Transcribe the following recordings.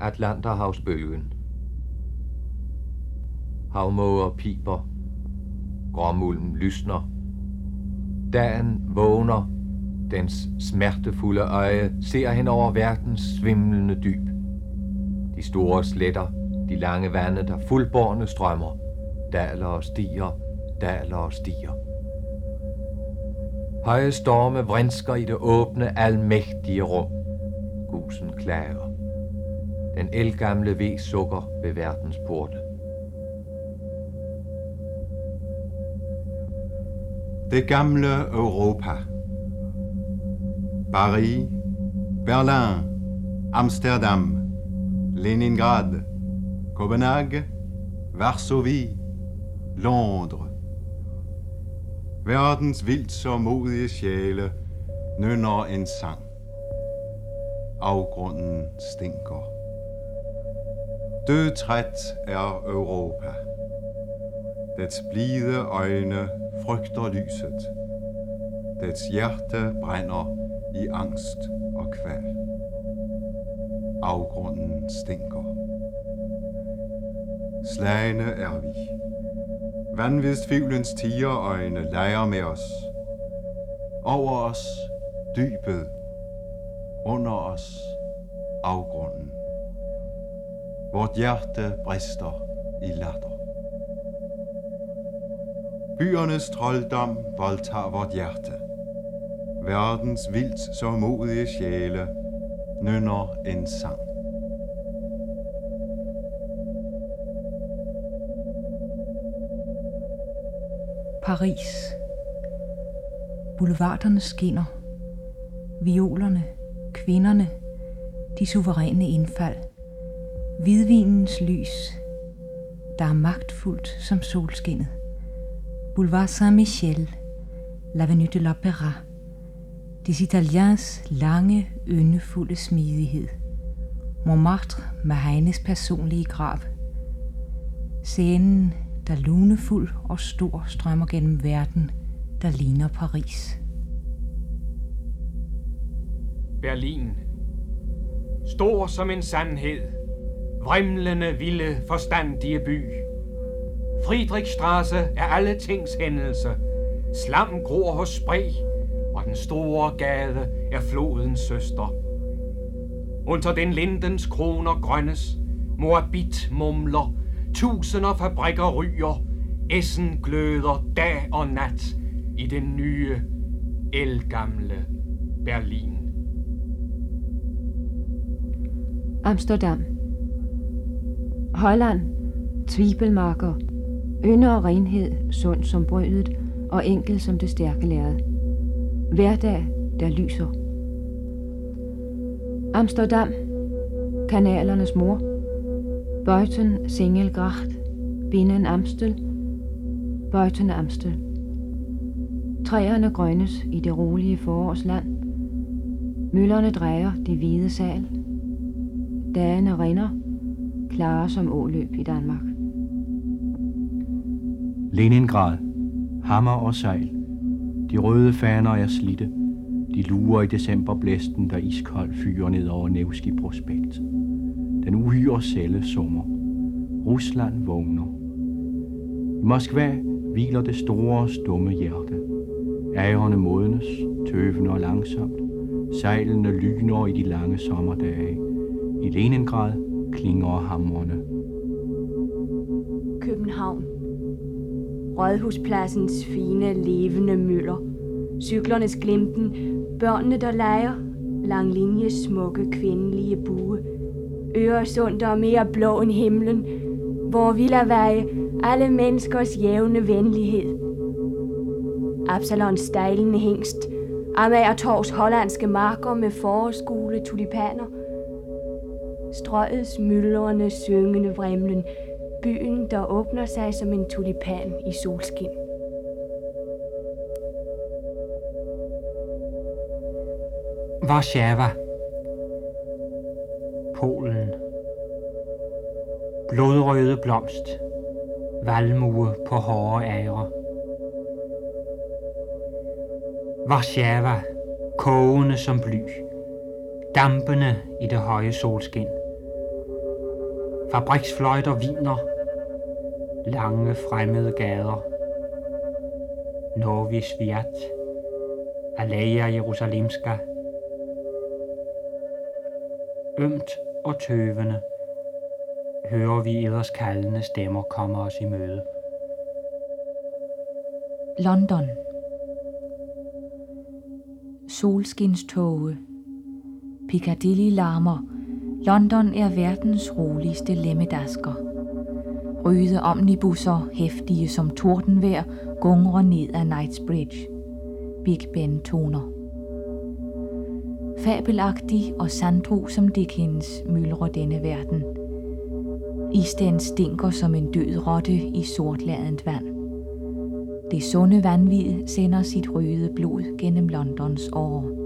Atlanterhavsbølgen. Havmåger piber. Gråmulden lysner. Dagen vågner. Dens smertefulde øje ser hen over verdens svimlende dyb. De store sletter, de lange vande, der fuldborne strømmer, daler og stiger, daler og stiger. Høje storme vrinsker i det åbne, almægtige rum. Gusen klager. Den elgamle V sukker ved verdens porte. Det gamle Europa. Paris, Berlin, Amsterdam, Leningrad, Copenhague, Varsovie, Londres. Verdens vildt så modige sjæle nynner en sang. Afgrunden stinker. Dødtræt er Europa. Dets blide øjne frygter lyset. Dets hjerte brænder i angst og kval. Afgrunden stinker. Slagende er vi. Vanvidstvivlens tigerøjne leger med os. Over os dybet. Under os afgrunden. Vort hjerte brister i latter. Byernes trolddom voldtager vort hjerte. Verdens vildt så modige sjæle nynner en sang. Paris. Boulevarderne skinner. Violerne, kvinderne, de suveræne indfald. Hvidvinens lys, der er magtfuldt som solskinnet. Boulevard Saint-Michel, l'Avenue de l'Opéra. Des Italiens lange, yndefulde smidighed. Montmartre med Heines personlige grav. Scenen, der lunefuld og stor strømmer gennem verden, der ligner Paris. Berlin. Stor som en sandhed. Vrimlende, vilde, forstandige by. Friedrichstrasse er alle tings hændelse. Slam gror hos Spre, og den store gade er flodens søster. Under den lindens kroner grønnes, Moabit mumler, tusinder fabrikker ryger, essen gløder dag og nat i den nye, elgamle Berlin. Amsterdam. Holland. Tvibelmarker. Ynde og renhed, sund som brødet og enkel som det stærke lærred. Hverdag, der lyser. Amsterdam. Kanalernes mor. Bøjten Singelgracht. Binnen Amstel. Bøjten Amstel. Træerne grønnes i det rolige forårsland. Møllerne drejer de hvide sal. Dagene rinder, klare som åløb i Danmark. Leningrad. Hammer og sejl. De røde faner er slitte. De lurer i decemberblæsten, der iskold fyrer ned over Nevski Prospekt. Den uhyre celle summer. Rusland vågner. I Moskva hviler det store, stumme hjerte. Ærerne modnes, tøvende og langsomt. Sejlene lyner i de lange sommerdage. I Leningrad klinger hammerne. København. Rådhuspladsens fine, levende møller. Cyklernes glimten, børnene der leger, Langlinje, smukke kvindelige bue. Øresund, der er mere blå end himlen, hvor veje alle menneskers jævne venlighed. Absalons stejlende hængst, Amager Tors hollandske marker med forårsgule tulipaner, strøgets myldrende, syngende vrimlen, byen, der åbner sig som en tulipan i solskin. Warszawa. Polen. Blodrøde blomst. Valmue på hårde ære. Warszawa. Kogende som bly. Dampende i det høje solskin. Fabriksfløjter viner. Lange fremmede gader. Novi Sviat. Aleja Jerusalemska. Ømt og tøvende hører vi eders kaldende stemmer komme os i møde. London. Solskinstoge. Piccadilly larmer. London er verdens roligste lemmedasker. Røde omnibusser, hæftige som tordenvejr, gungrer ned ad Knightsbridge. Big Ben toner. Fabelagtig og sandro som Dickens myldrer denne verden. Isten stinker som en død rotte i sortladent vand. Det sunde vanvid sender sit røde blod gennem Londons år.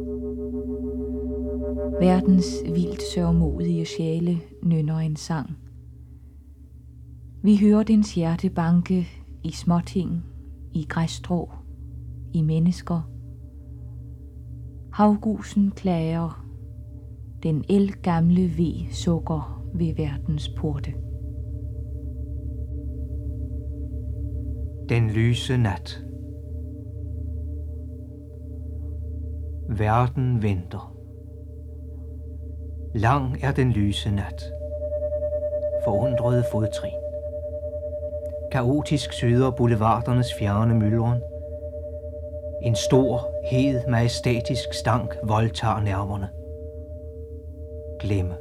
Verdens vildt sørgmodige sjæle nynner en sang. Vi hører dens hjerte banke i småting, i græsstrå, i mennesker. Havgusen klager, den el gamle ve sukker ved verdens porte. Den lyse nat. Verden venter. Lang er den lyse nat. Forundrede fodtrin. Kaotisk syder boulevardernes fjerne myldren. En stor, hed, majestatisk stank voldtager nerverne. Glemme.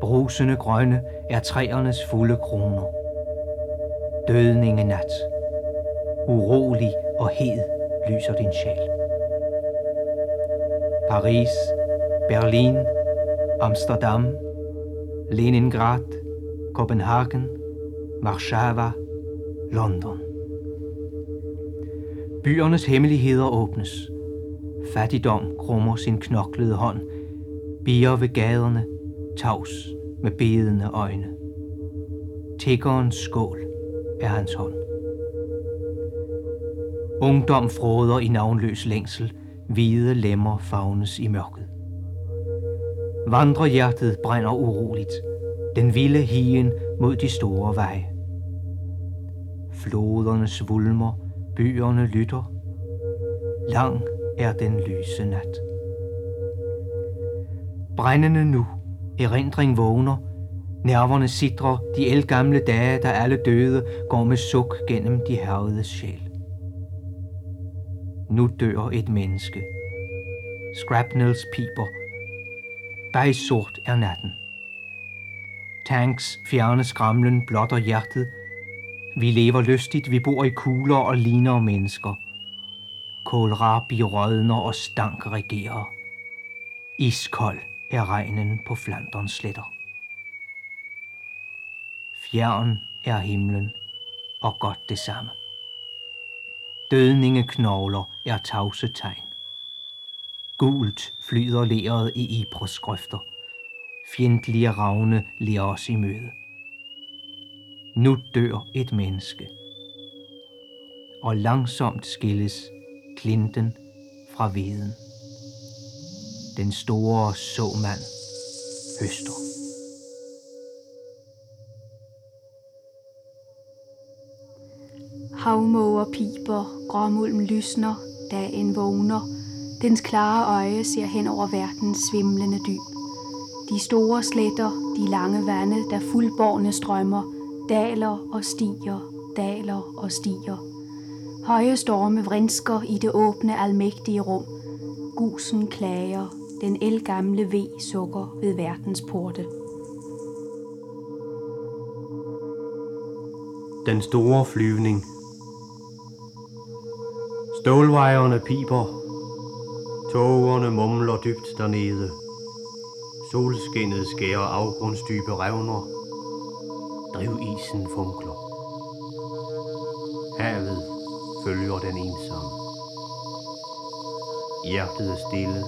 Brusende grønne er træernes fulde kroner. Dødninge nat. Urolig og hed lyser din sjæl. Paris, Berlin, Amsterdam, Leningrad, Kopenhagen, Warszawa, London. Byernes hemmeligheder åbnes. Fattigdom krummer sin knoklede hånd, bier ved gaderne, tavs med bedende øjne. Tiggerens skål er hans hånd. Ungdom froder i navnløs længsel, hvide lemmer fagnes i mørket. Vandrehjertet brænder uroligt, den vilde hien mod de store veje. Floderne svulmer, byerne lytter. Lang er den lyse nat. Brændende nu, erindring vågner, nerverne sidrer, de elgamle dage, da alle døde, går med suk gennem de hervede sjæl. Nu dør et menneske. Scrapnels piber. Bejsort er natten. Tanks fjerne skramlen blotter hjertet. Vi lever lystigt, vi bor i kugler og ligner mennesker. Kålrabi rødner og stank regerer. Iskold er regnen på Flanderns sletter. Fjern er himlen, og godt det samme. Dødninge knogler er tavse tegn. Gult flyder leret i Ibros skrøfter. Fjendtlige ravne lærer os i møde. Nu dør et menneske. Og langsomt skilles klinten fra veden. Den store såmand høster. Havmåger piber, gråmulm lysner, dagen vågner. Dens klare øje ser hen over verdens svimlende dyb. De store sletter, de lange vande, der fuldborne strømmer, daler og stiger, daler og stiger. Høje storme vrinsker i det åbne, almægtige rum. Gusen klager, den elgamle ve sukker ved verdens porte. Den store flyvning Stålvejerne piber, tågerne mumler dybt dernede. Solskinnet skærer afgrundsdybe revner, drivisen funkler. Havet følger den ensomme. Hjertet er stille.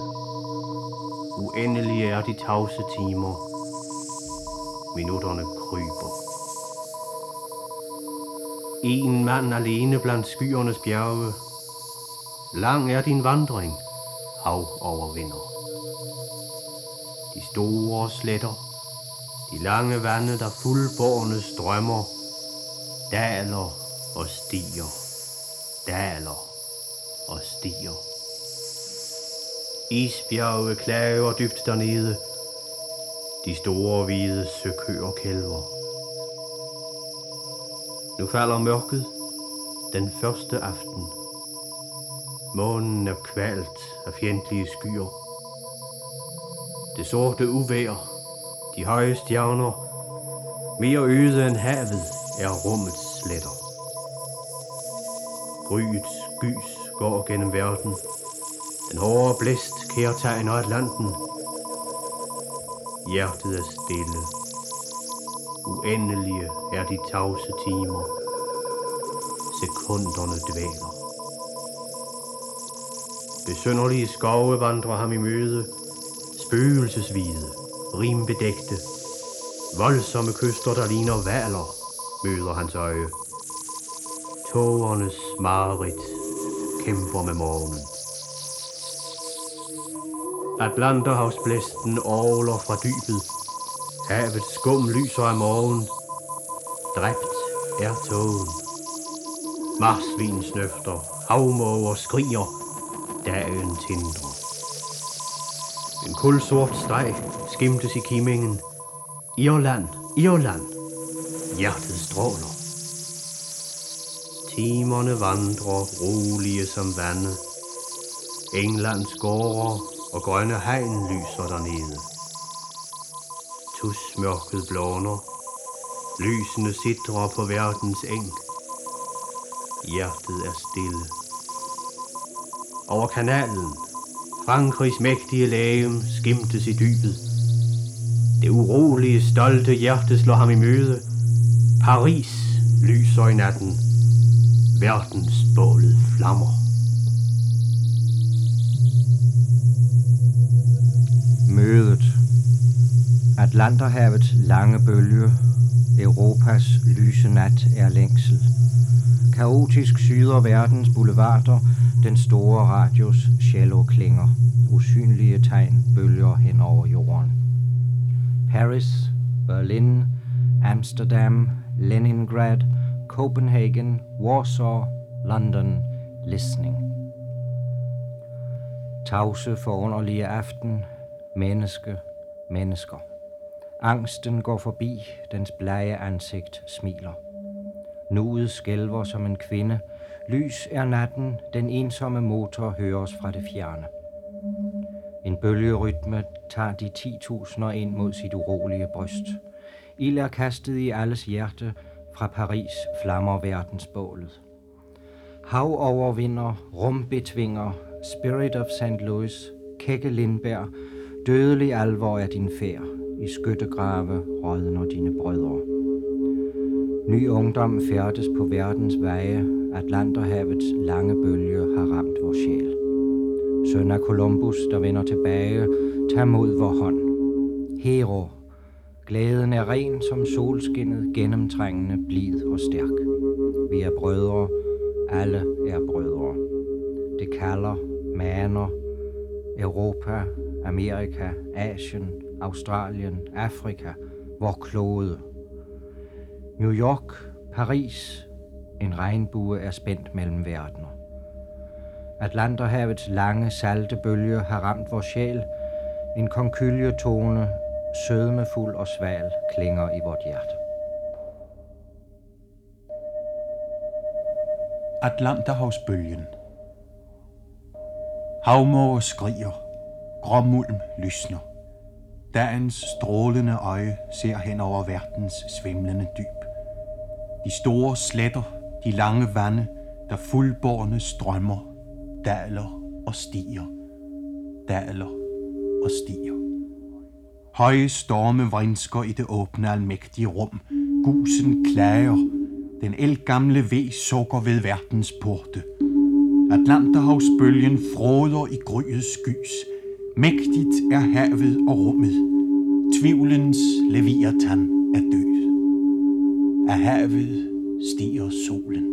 Uendelige er de tavse timer. Minutterne kryber. En mand alene blandt skyernes bjerge Lang er din vandring, hav overvinder. De store sletter, De lange vande, der fuldborne strømmer, daler og stiger, daler og stiger. Isbjerge klager dybt dernede, de store hvide søkøer kælver. Nu falder mørket den første aften. Månen er kvalt af fjendtlige skyer. Det sorte uvær, de høje stjerner, mere øde end havet er rummets sletter. Gryets gys går gennem verden. Den hårde blæst kærtegner Atlanten. Hjertet er stille. Uendelige er de tavse timer. Sekunderne dvæler. Besønderlige skove vandrer ham i møde. Spøgelsesvide, rimbedægte. Voldsomme kyster, der ligner valer, møder hans øje. Tårernes mareridt kæmper med morgenen. Atlanterhavsblæsten åler fra dybet. Havets skum lyser af morgen. Dræbt er togen. Marsvin snøfter, havmåger skriger, dagen tindre. En kulsort streg skimtes i kimingen. Irland, Irland, hjertet stråler. Timerne vandrer rolige som vandet. Englands gårde og grønne hegn lyser dernede. Tusmørket blåner. Lysene sidder på verdens eng. Hjertet er stille. Over kanalen, Frankrigs mægtige lægem skimtes i dybet. Det urolige, stolte hjerte slår ham i møde. Paris lyser i natten. Verdens bålet flammer. Mødet. Atlanterhavets lange bølge. Europas lyse nat er længsel. Kaotisk syder verdens boulevarder, den store radios cello klinger. Usynlige tegn bølger hen over jorden. Paris, Berlin, Amsterdam, Leningrad, Copenhagen, Warsaw, London, listening. Tavse forunderlige aften, menneske, mennesker. Angsten går forbi, dens blege ansigt smiler. Nuet skælver som en kvinde. Lys er natten, den ensomme motor høres fra det fjerne. En bølgerytme tager de 10.000 ind mod sit urolige bryst. Ild er kastet i alles hjerte, fra Paris flammer verdensbålet. Havovervinder, rumbetvinger, rum betvinger, Spirit of St. Louis, Kække Lindberg, dødelig alvor er din færd, i skyttegrave rådner dine brødre. Ny ungdom færdes på verdens veje, Atlanterhavets lange bølge har ramt vores sjæl. Søn af Columbus, der vender tilbage, tag mod vor hånd. Hero, glæden er ren som solskinnet, gennemtrængende, blid og stærk. Vi er brødre, alle er brødre. Det kalder, maner, Europa, Amerika, Asien, Australien, Afrika, vor klode. New York, Paris, en regnbue er spændt mellem verdener. Atlanterhavets lange, salte bølge har ramt vores sjæl. En konkyljetone, sødmefuld og sval, klinger i vort hjerte. Atlanterhavsbølgen Havmåger skriger, gråmulm lysner. Dagens strålende øje ser hen over verdens svimlende dyb. De store sletter, de lange vande, der fuldborne strømmer, daler og stiger, daler og stiger. Høje storme vrinsker i det åbne almægtige rum. Gusen klager. Den elgamle V sukker ved verdens porte. Atlanterhavsbølgen fråder i gryets skys. Mægtigt er havet og rummet. Tvivlens leviathan er død. Af havet stiger solen.